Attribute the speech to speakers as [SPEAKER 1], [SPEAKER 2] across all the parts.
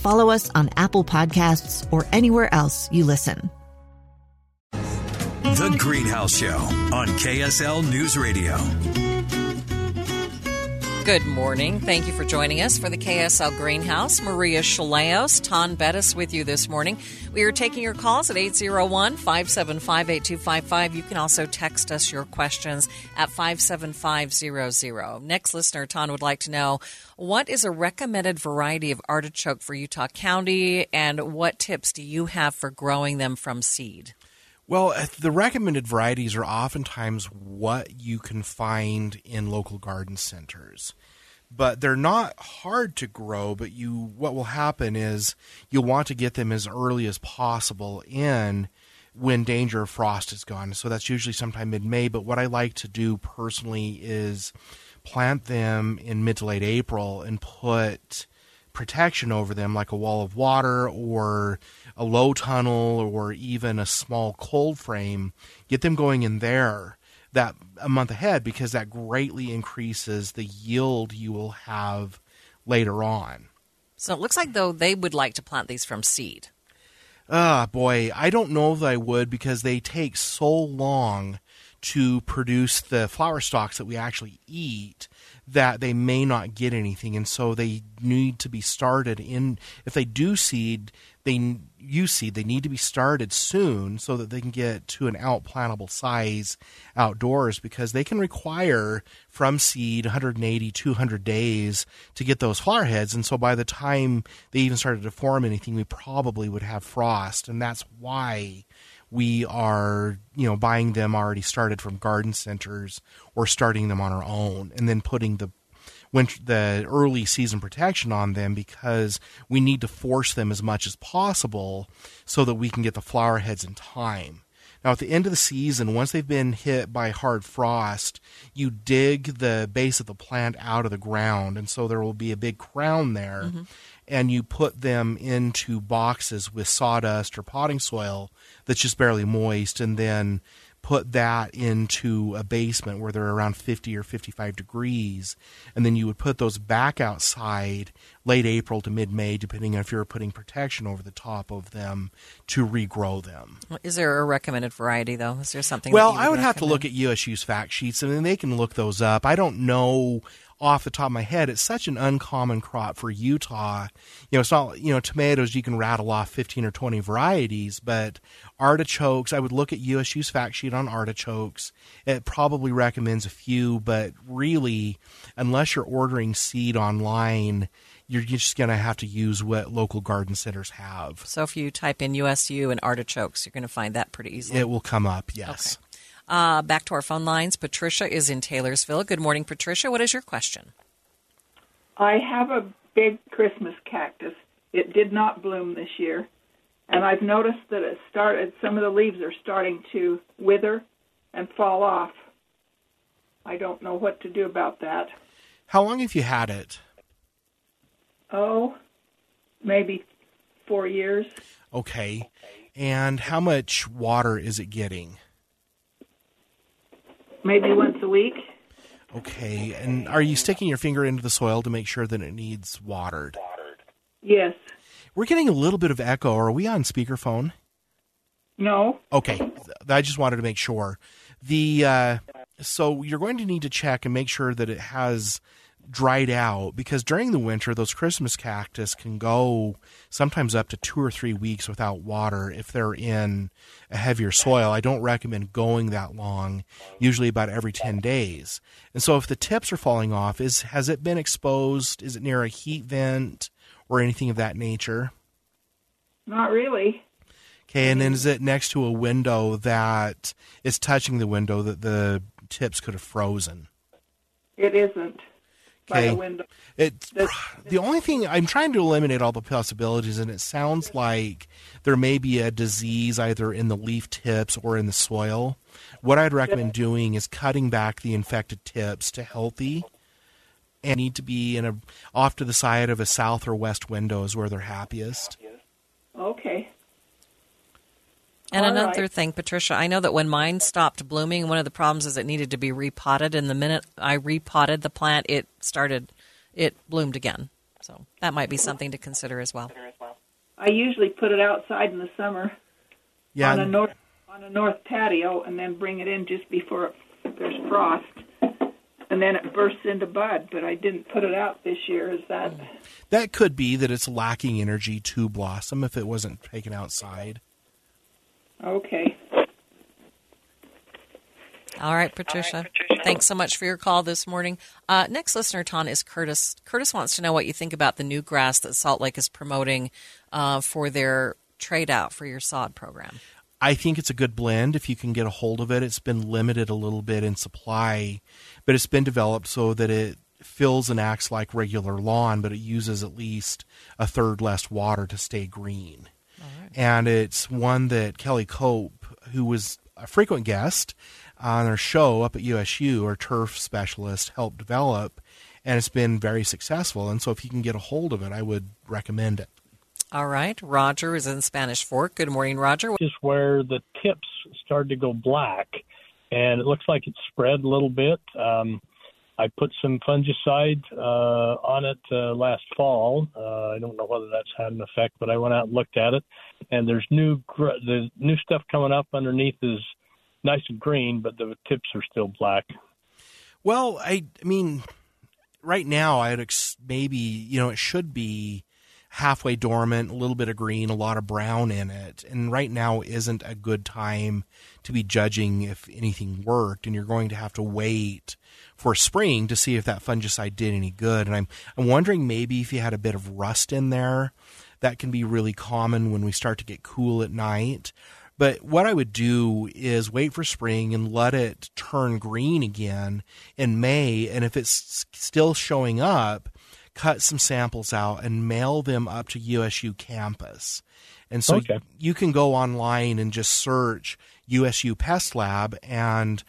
[SPEAKER 1] follow us on Apple Podcasts, or anywhere else you listen.
[SPEAKER 2] The Greenhouse Show on KSL News Radio.
[SPEAKER 3] Good morning. Thank you for joining us for the KSL Greenhouse. Maria Shilaos, Taun Beddes with you this morning. We are taking your calls at 801 575 8255. You can also text us your questions at 57500. Next listener, Taun, would like to know what is a recommended variety of artichoke for Utah County and what tips do you have for growing them from seed?
[SPEAKER 4] Well, uh, the recommended varieties are oftentimes what you can find in local garden centers. But they're not hard to grow, but you what will happen is you'll want to get them as early as possible in when danger of frost is gone. So that's usually sometime mid-May, but what I like to do personally is plant them in mid to late April and put protection over them like a wall of water or a low tunnel or even a small cold frame, get them going in there that a month ahead because that greatly increases the yield you will have later on.
[SPEAKER 3] So it looks like though they would like to plant these from seed.
[SPEAKER 4] Ah, boy, I don't know that I would because they take so long to produce the flower stalks that we actually eat that they may not get anything. And so they need to be started in if they do seed they you seed they need to be started soon so that they can get to an outplantable size outdoors because they can require from seed 180 200 days to get those flower heads. And so by the time they even started to form anything we probably would have frost. And that's why we are you know buying them already started from garden centers or starting them on our own and then putting the winter, the early season protection on them because we need to force them as much as possible so that we can get the flower heads in time. Now, at the end of the season, once they've been hit by hard frost, you dig the base of the plant out of the ground, and so there will be a big crown there. Mm-hmm. And you put them into boxes with sawdust or potting soil that's just barely moist, and then put that into a basement where they're around 50 or 55 degrees and then you would put those back outside late April to mid May depending on if you're putting protection over the top of them to regrow them.
[SPEAKER 3] Is there a recommended variety though? Is there something
[SPEAKER 4] Well,
[SPEAKER 3] would
[SPEAKER 4] I would
[SPEAKER 3] recommend?
[SPEAKER 4] have to look at USU's fact sheets and then they can look those up. I don't know off the top of my head, it's such an uncommon crop for Utah. You know, it's not, you know, tomatoes, you can rattle off 15 or 20 varieties, but artichokes, I would look at USU's fact sheet on artichokes. It probably recommends a few, but really, unless you're ordering seed online, you're just going to have to use what local garden centers have.
[SPEAKER 3] So if you type in USU and artichokes, you're going to find that pretty easily.
[SPEAKER 4] It will come up, yes.
[SPEAKER 3] Okay. Uh, back to our phone lines. Patricia is in Taylorsville. Good morning, Patricia. What is your question?
[SPEAKER 5] I have a big Christmas cactus. It did not bloom this year, and I've noticed that it started. Some of the leaves are starting to wither and fall off. I don't know what to do about that.
[SPEAKER 4] How long have you had it?
[SPEAKER 5] Oh, maybe four years.
[SPEAKER 4] Okay. And how much water is it getting?
[SPEAKER 5] Maybe once a week.
[SPEAKER 4] Okay. And are you sticking your finger into the soil to make sure that it needs watered?
[SPEAKER 5] Yes.
[SPEAKER 4] We're getting a little bit of echo. Are we on speakerphone?
[SPEAKER 5] No.
[SPEAKER 4] Okay. I just wanted to make sure. The uh, so you're going to need to check and make sure that it has dried out because during the winter those christmas cactus can go sometimes up to two or three weeks without water if they're in a heavier soil. I don't recommend going that long usually about every 10 days. And so if the tips are falling off is has it been exposed? Is it near a heat vent or anything of that nature?
[SPEAKER 5] Not really.
[SPEAKER 4] okay and then is it next to a window that is touching the window that the tips could have frozen?
[SPEAKER 5] It isn't by
[SPEAKER 4] Okay.
[SPEAKER 5] the window.
[SPEAKER 4] It
[SPEAKER 5] That's-
[SPEAKER 4] the only thing I'm trying to eliminate all the possibilities, and it sounds like there may be a disease either in the leaf tips or in the soil. What I'd recommend doing is cutting back the infected tips to healthy, and need to be in a off to the side of a south or west window is where they're happiest.
[SPEAKER 5] Okay.
[SPEAKER 3] And
[SPEAKER 5] All
[SPEAKER 3] another
[SPEAKER 5] right.
[SPEAKER 3] thing, Patricia, I know that when mine stopped blooming, one of the problems is it needed to be repotted. And the minute I repotted the plant, it started, it bloomed again. So that might be something to consider as well.
[SPEAKER 5] I usually put it outside in the summer
[SPEAKER 4] Yeah,
[SPEAKER 5] on a north on a north patio, and then bring it in just before there's frost, and then it bursts into bud. But I didn't put it out this year. Is that
[SPEAKER 4] that could be that it's lacking energy to blossom if it wasn't taken outside.
[SPEAKER 5] Okay?
[SPEAKER 3] All right, Patricia. Thanks so much for your call this morning. Uh, next listener, Taun, is Curtis. Curtis wants to know what you think about the new grass that Salt Lake is promoting uh, for their trade out for your sod program.
[SPEAKER 4] I think it's a good blend if you can get a hold of it. It's been limited a little bit in supply, but it's been developed so that it fills and acts like regular lawn, but it uses at least a third less water to stay green. And it's one that Kelly Kopp, who was a frequent guest on our show up at USU, our turf specialist, helped develop, and it's been very successful. And so if you can get a hold of it, I would recommend it.
[SPEAKER 3] All right. Roger is in Spanish Fork. Good morning, Roger.
[SPEAKER 6] is where the tips started to go black, and it looks like it's spread a little bit. Um, I put some fungicide uh, on it uh, last fall. Uh, I don't know whether that's had an effect, but I went out and looked at it, and there's new gr- there's new stuff coming up underneath is nice and green, but the tips are still black.
[SPEAKER 4] Well, I, I mean, right now, I'd ex- maybe you know it should be halfway dormant, a little bit of green, a lot of brown in it, and right now isn't a good time to be judging if anything worked, and you're going to have to wait for spring to see if that fungicide did any good. And I'm I'm wondering maybe if you had a bit of rust in there, that can be really common when we start to get cool at night. But what I would do is wait for spring and let it turn green again in May. And if it's still showing up, cut some samples out and mail them up to USU campus. And so
[SPEAKER 6] Okay.
[SPEAKER 4] you can go online and just search USU Pest Lab and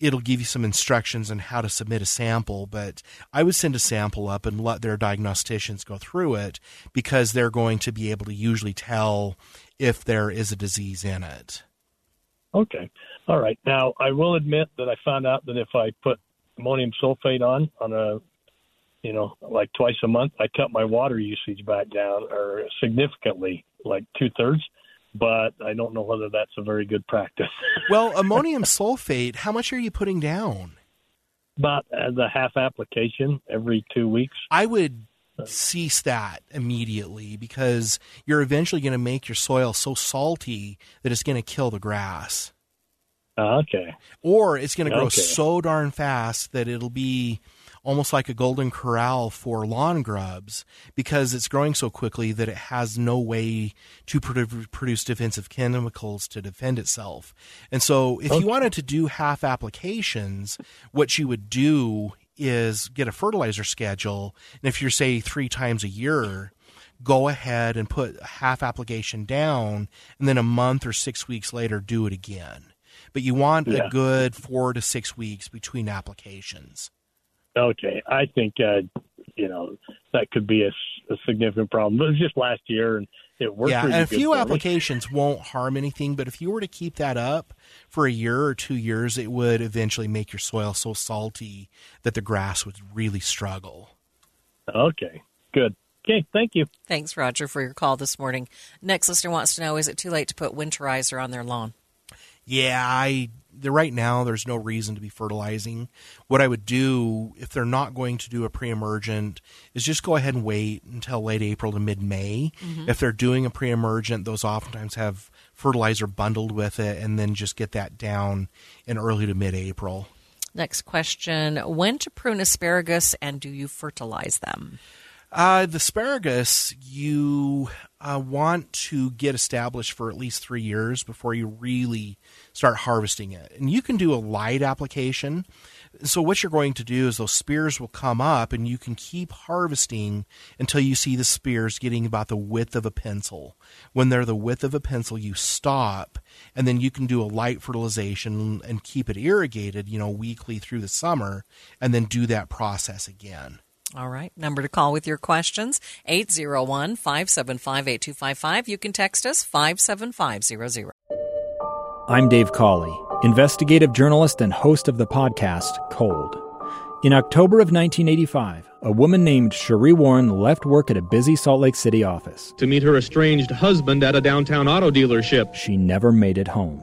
[SPEAKER 4] it'll give you some instructions on how to submit a sample. But I would send a sample up and let their diagnosticians go through it because they're going to be able to usually tell if there is a disease in it.
[SPEAKER 6] Okay, all right. Now I will admit that I found out that if I put ammonium sulfate on on a you know, like twice a month, I cut my water usage back down or significantly, like two thirds. But I don't know whether that's a very good practice.
[SPEAKER 4] Well, ammonium sulfate, how much are you putting down?
[SPEAKER 6] About the half application every two weeks.
[SPEAKER 4] I would cease that immediately because you're eventually going to make your soil so salty that it's going to kill the grass.
[SPEAKER 6] Uh, okay.
[SPEAKER 4] Or it's going to grow
[SPEAKER 6] Okay.
[SPEAKER 4] so darn fast that it'll be almost like a golden corral for lawn grubs because it's growing so quickly that it has no way to produ- produce defensive chemicals to defend itself. And so if you wanted to do half applications, what you would do is get a fertilizer schedule. And if you're, say, three times a year, go ahead and put a half application down, and then a month or six weeks later, do it again. But you want
[SPEAKER 6] Yeah.
[SPEAKER 4] a good four to six weeks between applications.
[SPEAKER 6] Okay. I think, uh, you know, that could be a significant problem. But it was just last year and it worked
[SPEAKER 4] yeah, and a few
[SPEAKER 6] for
[SPEAKER 4] applications won't harm anything, but if you were to keep that up for a year or two years, it would eventually make your soil so salty that the grass would really struggle.
[SPEAKER 6] Okay. Good. Okay. Thank you.
[SPEAKER 3] Thanks, Roger, for your call this morning. Next listener wants to know is it too late to put winterizer on their lawn?
[SPEAKER 4] Yeah, I the, right now there's no reason to be fertilizing. What I would do if they're not going to do a pre-emergent is just go ahead and wait until late April to mid-May.
[SPEAKER 3] Mhm.
[SPEAKER 4] If they're doing a pre-emergent, those oftentimes have fertilizer bundled with it, and then just get that down in early to mid-April.
[SPEAKER 3] Next question When to prune asparagus and do you fertilize them?
[SPEAKER 4] Uh, the asparagus you uh, want to get established for at least three years before you really start harvesting it. And you can do a light application. So, what you're going to do is those spears will come up, and you can keep harvesting until you see the spears getting about the width of a pencil. When they're the width of a pencil, you stop, and then you can do a light fertilization and keep it irrigated, you know, weekly through the summer, and then do that process again.
[SPEAKER 3] All right. Number to call with your questions 801 575 8255. You can text us 57500.
[SPEAKER 7] I'm Dave Cawley, investigative journalist and host of the podcast Cold. In October of 1985, a woman named Cherie Warren left work at a busy Salt Lake City office.
[SPEAKER 8] to meet her estranged husband at a downtown auto dealership.
[SPEAKER 7] She never made it home.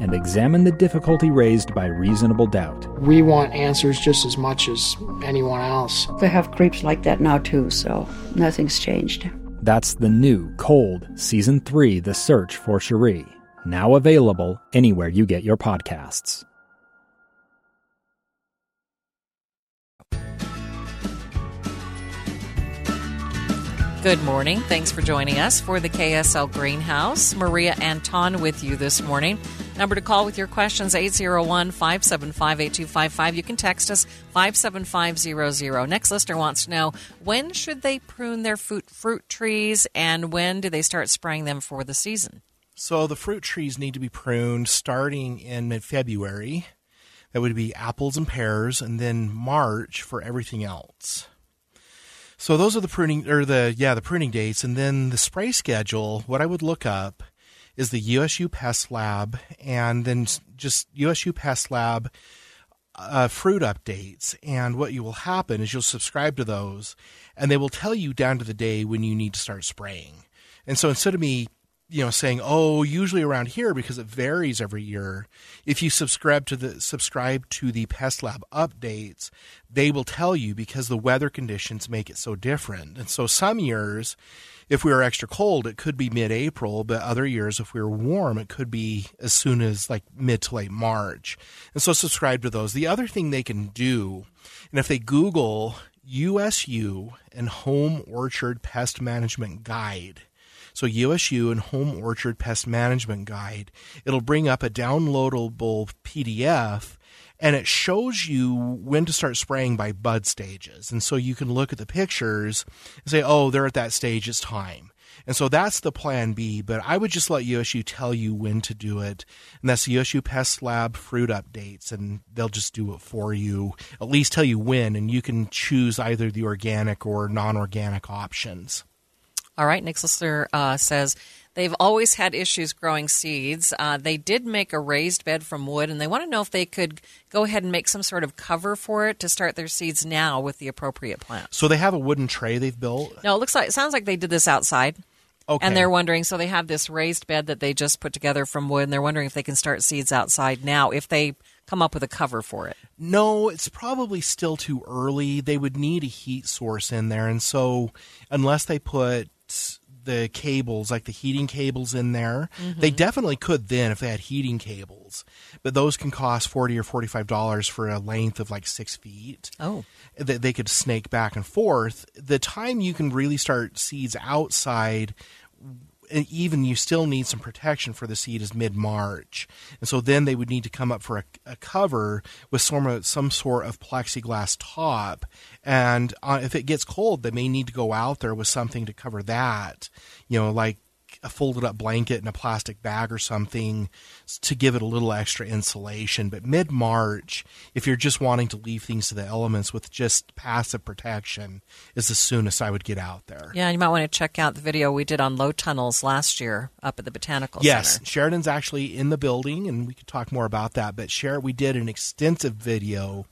[SPEAKER 7] and examine the difficulty raised by reasonable doubt.
[SPEAKER 9] We want answers just as much as anyone else.
[SPEAKER 10] They have creeps like that now too, so nothing's changed.
[SPEAKER 7] That's the new Cold Season 3 The Search for Cherie, now available anywhere you get your podcasts.
[SPEAKER 3] Good morning. Thanks for joining us for the KSL Greenhouse. Maria Anton with you this morning. Number to call with your questions 801 575 8255. You can text us 57500. Next listener wants to know when should they prune their fruit, fruit trees and when do they start spraying them for the season?
[SPEAKER 4] So the fruit trees need to be pruned starting in mid February. That would be apples and pears, and then March for everything else. So those are the pruning or the yeah the pruning dates, and then the spray schedule. What I would look up is the USU Pest Lab, and then just USU Pest Lab uh, fruit updates. And what you will happen is you'll subscribe to those, and they will tell you down to the day when you need to start spraying. And so instead of me, you know, saying, "Oh, usually around here," because it varies every year, if you subscribe to the subscribe to the Pest Lab updates, they will tell you because the weather conditions make it so different. And so some years, if we were extra cold, it could be mid-April, but other years, if we were warm, it could be as soon as like mid to late March. And so subscribe to those. The other thing they can do, and if they Google USU and Home Orchard Pest Management Guide. So USU and Home Orchard Pest Management Guide, it'll bring up a downloadable PDF and it shows you when to start spraying by bud stages. And so you can look at the pictures and say, "Oh, they're at that stage, it's time." And so that's the plan B, but I would just let USU tell you when to do it. And that's USU Pest Lab fruit updates, and they'll just do it for you, at least tell you when, and you can choose either the organic or non organic options.
[SPEAKER 3] All right, Nick Listener uh, says they've always had issues growing seeds. Uh, they did make a raised bed from wood, and they want to know if they could go ahead and make some sort of cover for it to start their seeds now with the appropriate plant.
[SPEAKER 4] So they have a wooden tray they've built.
[SPEAKER 3] No, it looks like it sounds like they did this outside.
[SPEAKER 4] Okay.
[SPEAKER 3] And they're wondering, so they have this raised bed that they just put together from wood, and they're wondering if they can start seeds outside now if they come up with a cover for it.
[SPEAKER 4] No, it's probably still too early. They would need a heat source in there. And so, unless they put the cables, like the heating cables in there,
[SPEAKER 3] Mhm.
[SPEAKER 4] they definitely could then if they had heating cables. But those can cost 40 or $45 for a length of like six feet.
[SPEAKER 3] Oh.
[SPEAKER 4] That they could snake back and forth. The time you can really start seeds outside even you still need some protection for the seed is mid March, and so then they would need to come up for a, a cover with some some sort of plexiglass top. And uh, if it gets cold, they may need to go out there with something to cover that. You know, like a folded up blanket in a plastic bag or something to give it a little extra insulation. But mid March, if you're just wanting to leave things to the elements with just passive protection, is the soonest I would get out there.
[SPEAKER 3] Yeah, you might want to check out the video we did on low tunnels last year up at the Botanical
[SPEAKER 4] yes,
[SPEAKER 3] Center.
[SPEAKER 4] Sheridan's actually in the building, and we could talk more about that. But Sheridan, we did an extensive video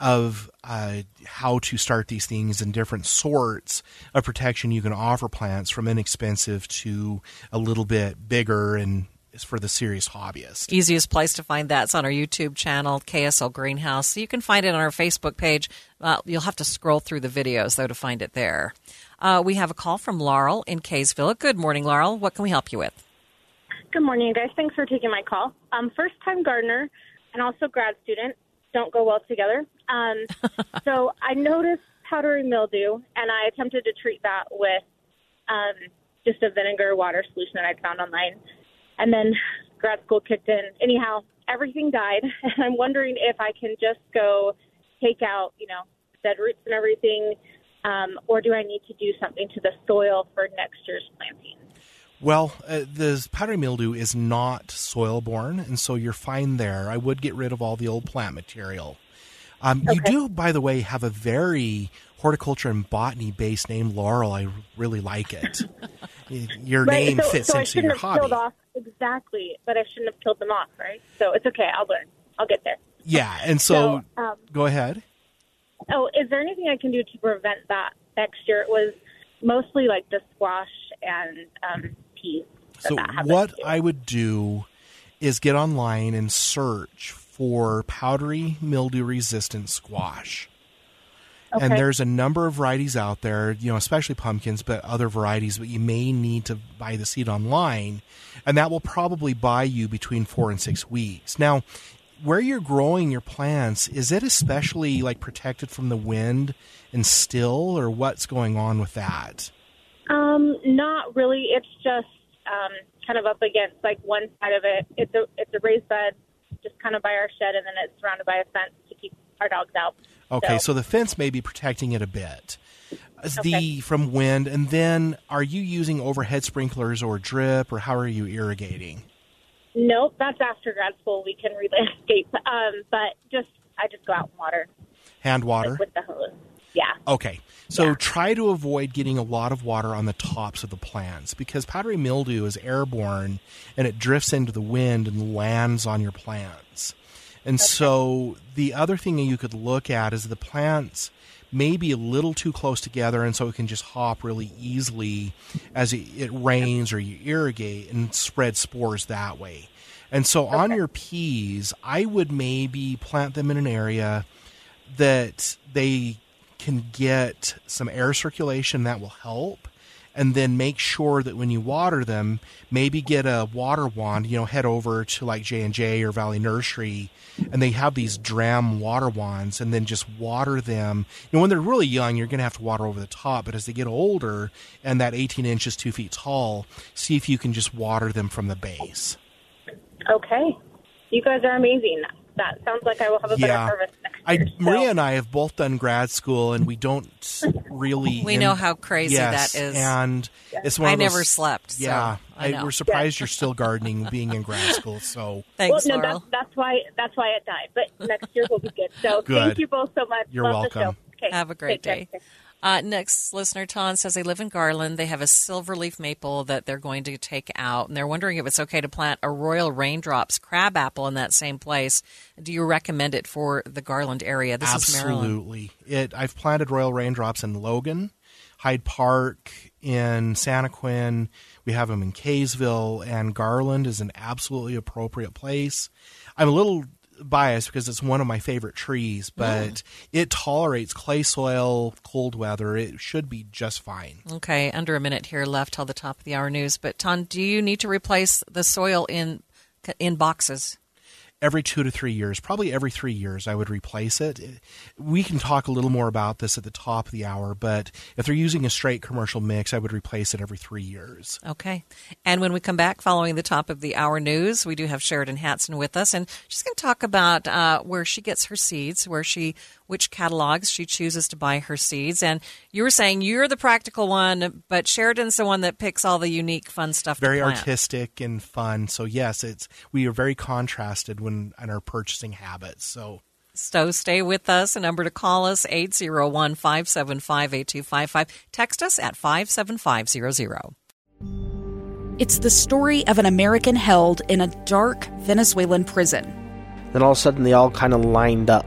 [SPEAKER 4] of uh, how to start these things and different sorts of protection you can offer plants from inexpensive to a little bit bigger and is for the serious hobbyist.
[SPEAKER 3] Easiest place to find that's on our YouTube channel, KSL Greenhouse. You can find it on our Facebook page. Uh, you'll have to scroll through the videos, though, to find it there. Uh, we have a call from Laurel in Kaysville. Good morning, Laurel. What can we help you with?
[SPEAKER 11] Good morning, guys. Thanks for taking my call. Um, first time gardener and also grad student don't go well together. Um, so I noticed powdery mildew, and I attempted to treat that with um, just a vinegar water solution that I'd found online. And then grad school kicked in. Anyhow, everything died, and I'm wondering if I can just go take out, you know, dead roots and everything, um, or do I need to do something to the soil for next year's planting?
[SPEAKER 4] Well, uh, the powdery mildew is not soil borne, and so you're fine there. I would get rid of all the old plant material. Um, okay. You do, by the way, have a very horticulture and botany based name, Laurel. I really like it. your
[SPEAKER 11] right,
[SPEAKER 4] name
[SPEAKER 11] so,
[SPEAKER 4] fits
[SPEAKER 11] so
[SPEAKER 4] into your hobby.
[SPEAKER 11] Off, exactly, but I shouldn't have killed them off, right? So it's okay. I'll learn. I'll get there.
[SPEAKER 4] Yeah, and so,
[SPEAKER 11] so um,
[SPEAKER 4] go ahead.
[SPEAKER 11] Oh, is there anything I can do to prevent that next year? It was mostly like the squash and um, peas.
[SPEAKER 4] So what I would do is get online and search for powdery mildew resistant squash. Okay. And there's a number of varieties out there, you know, especially pumpkins, but other varieties, but you may need to buy the seed online. And that will probably buy you between four and six weeks. Now, where you're growing your plants, is it especially like protected from the wind and still, or what's going on with that?
[SPEAKER 11] Um, not really. It's just um, kind of up against like one side of it. It's a it's a raised bed, just kind of by our shed, and then it's surrounded by a fence to keep our dogs out.
[SPEAKER 4] Okay,
[SPEAKER 11] so,
[SPEAKER 4] so the fence may be protecting it a bit.
[SPEAKER 11] Okay.
[SPEAKER 4] The from wind, and then are you using overhead sprinklers or drip, or how are you irrigating?
[SPEAKER 11] Nope, that's after grad school. We can re-landscape, um, but just I just go out and water.
[SPEAKER 4] Hand water
[SPEAKER 11] like with the hose. Yeah.
[SPEAKER 4] Okay. So
[SPEAKER 11] yeah.
[SPEAKER 4] try to avoid getting a lot of water on the tops of the plants because powdery mildew is airborne and it drifts into the wind and lands on your plants. And okay. so the other thing that you could look at is the plants may be a little too close together and so it can just hop really easily as it, it rains or you irrigate and spread spores that way. And so okay. on your peas, I would maybe plant them in an area that they can get some air circulation that will help and then make sure that when you water them maybe get a water wand you know head over to like j&j or valley nursery and they have these Dramm water wands and then just water them. You know when they're really young you're going to have to water over the top but as they get older and that 18 inches 2 feet tall see if you can just water them from the base.
[SPEAKER 11] Okay. You guys are amazing that sounds like I will have a better harvest next
[SPEAKER 4] I,
[SPEAKER 11] year.
[SPEAKER 4] Maria
[SPEAKER 11] so.
[SPEAKER 4] and I have both done grad school, and we don't really.
[SPEAKER 3] we know how crazy
[SPEAKER 4] yes,
[SPEAKER 3] that is,
[SPEAKER 4] and it's one.
[SPEAKER 3] I
[SPEAKER 4] of those,
[SPEAKER 3] never slept. So
[SPEAKER 4] yeah,
[SPEAKER 3] I know.
[SPEAKER 4] we're surprised you're still gardening, being in grad school. So
[SPEAKER 3] thanks,
[SPEAKER 11] well, no,
[SPEAKER 3] Laurel.
[SPEAKER 11] that's, that's why that's why it died. But next year will be good. So
[SPEAKER 4] Good.
[SPEAKER 11] thank you both so much.
[SPEAKER 4] You're
[SPEAKER 11] Love the
[SPEAKER 4] welcome.
[SPEAKER 11] show. Okay,
[SPEAKER 3] Have a great
[SPEAKER 11] take
[SPEAKER 3] day.
[SPEAKER 11] care.
[SPEAKER 3] Uh, next listener, Taun says they live in Garland. They have a silverleaf maple that they're going to take out, and they're wondering if it's okay to plant a Royal Raindrops crabapple in that same place. Do you recommend it for the Garland area? This is
[SPEAKER 4] Absolutely. It. I've planted royal raindrops in Logan, Hyde Park, in Santaquin. We have them in Kaysville, and Garland is an absolutely appropriate place. I'm a little biased because it's one of my favorite trees, but it tolerates clay soil, cold weather. It should be just fine.
[SPEAKER 3] Okay, under a minute here left till the top of the hour news. But Taun, do you need to replace the soil in in boxes?
[SPEAKER 4] Every two to three years, probably every three years, I would replace it. We can talk a little more about this at the top of the hour, but if they're using a straight commercial mix, I would replace it every three years.
[SPEAKER 3] Okay. And when we come back following the top of the hour news, we do have Sheridan Hatson with us, and she's going to talk about uh, where she gets her seeds, where she which catalogs she chooses to buy her seeds. And you were saying you're the practical one, but Sheridan's the one that picks all the unique, fun stuff.
[SPEAKER 4] Very
[SPEAKER 3] to plant.
[SPEAKER 4] artistic and fun. So yes, it's we are very contrasted when in our purchasing habits. So
[SPEAKER 3] So stay with us. A number to call us 801 575 8255. Text us at 57500.
[SPEAKER 12] It's the story of an American held in a dark Venezuelan prison.
[SPEAKER 13] Then all of a sudden, they all kind of lined up.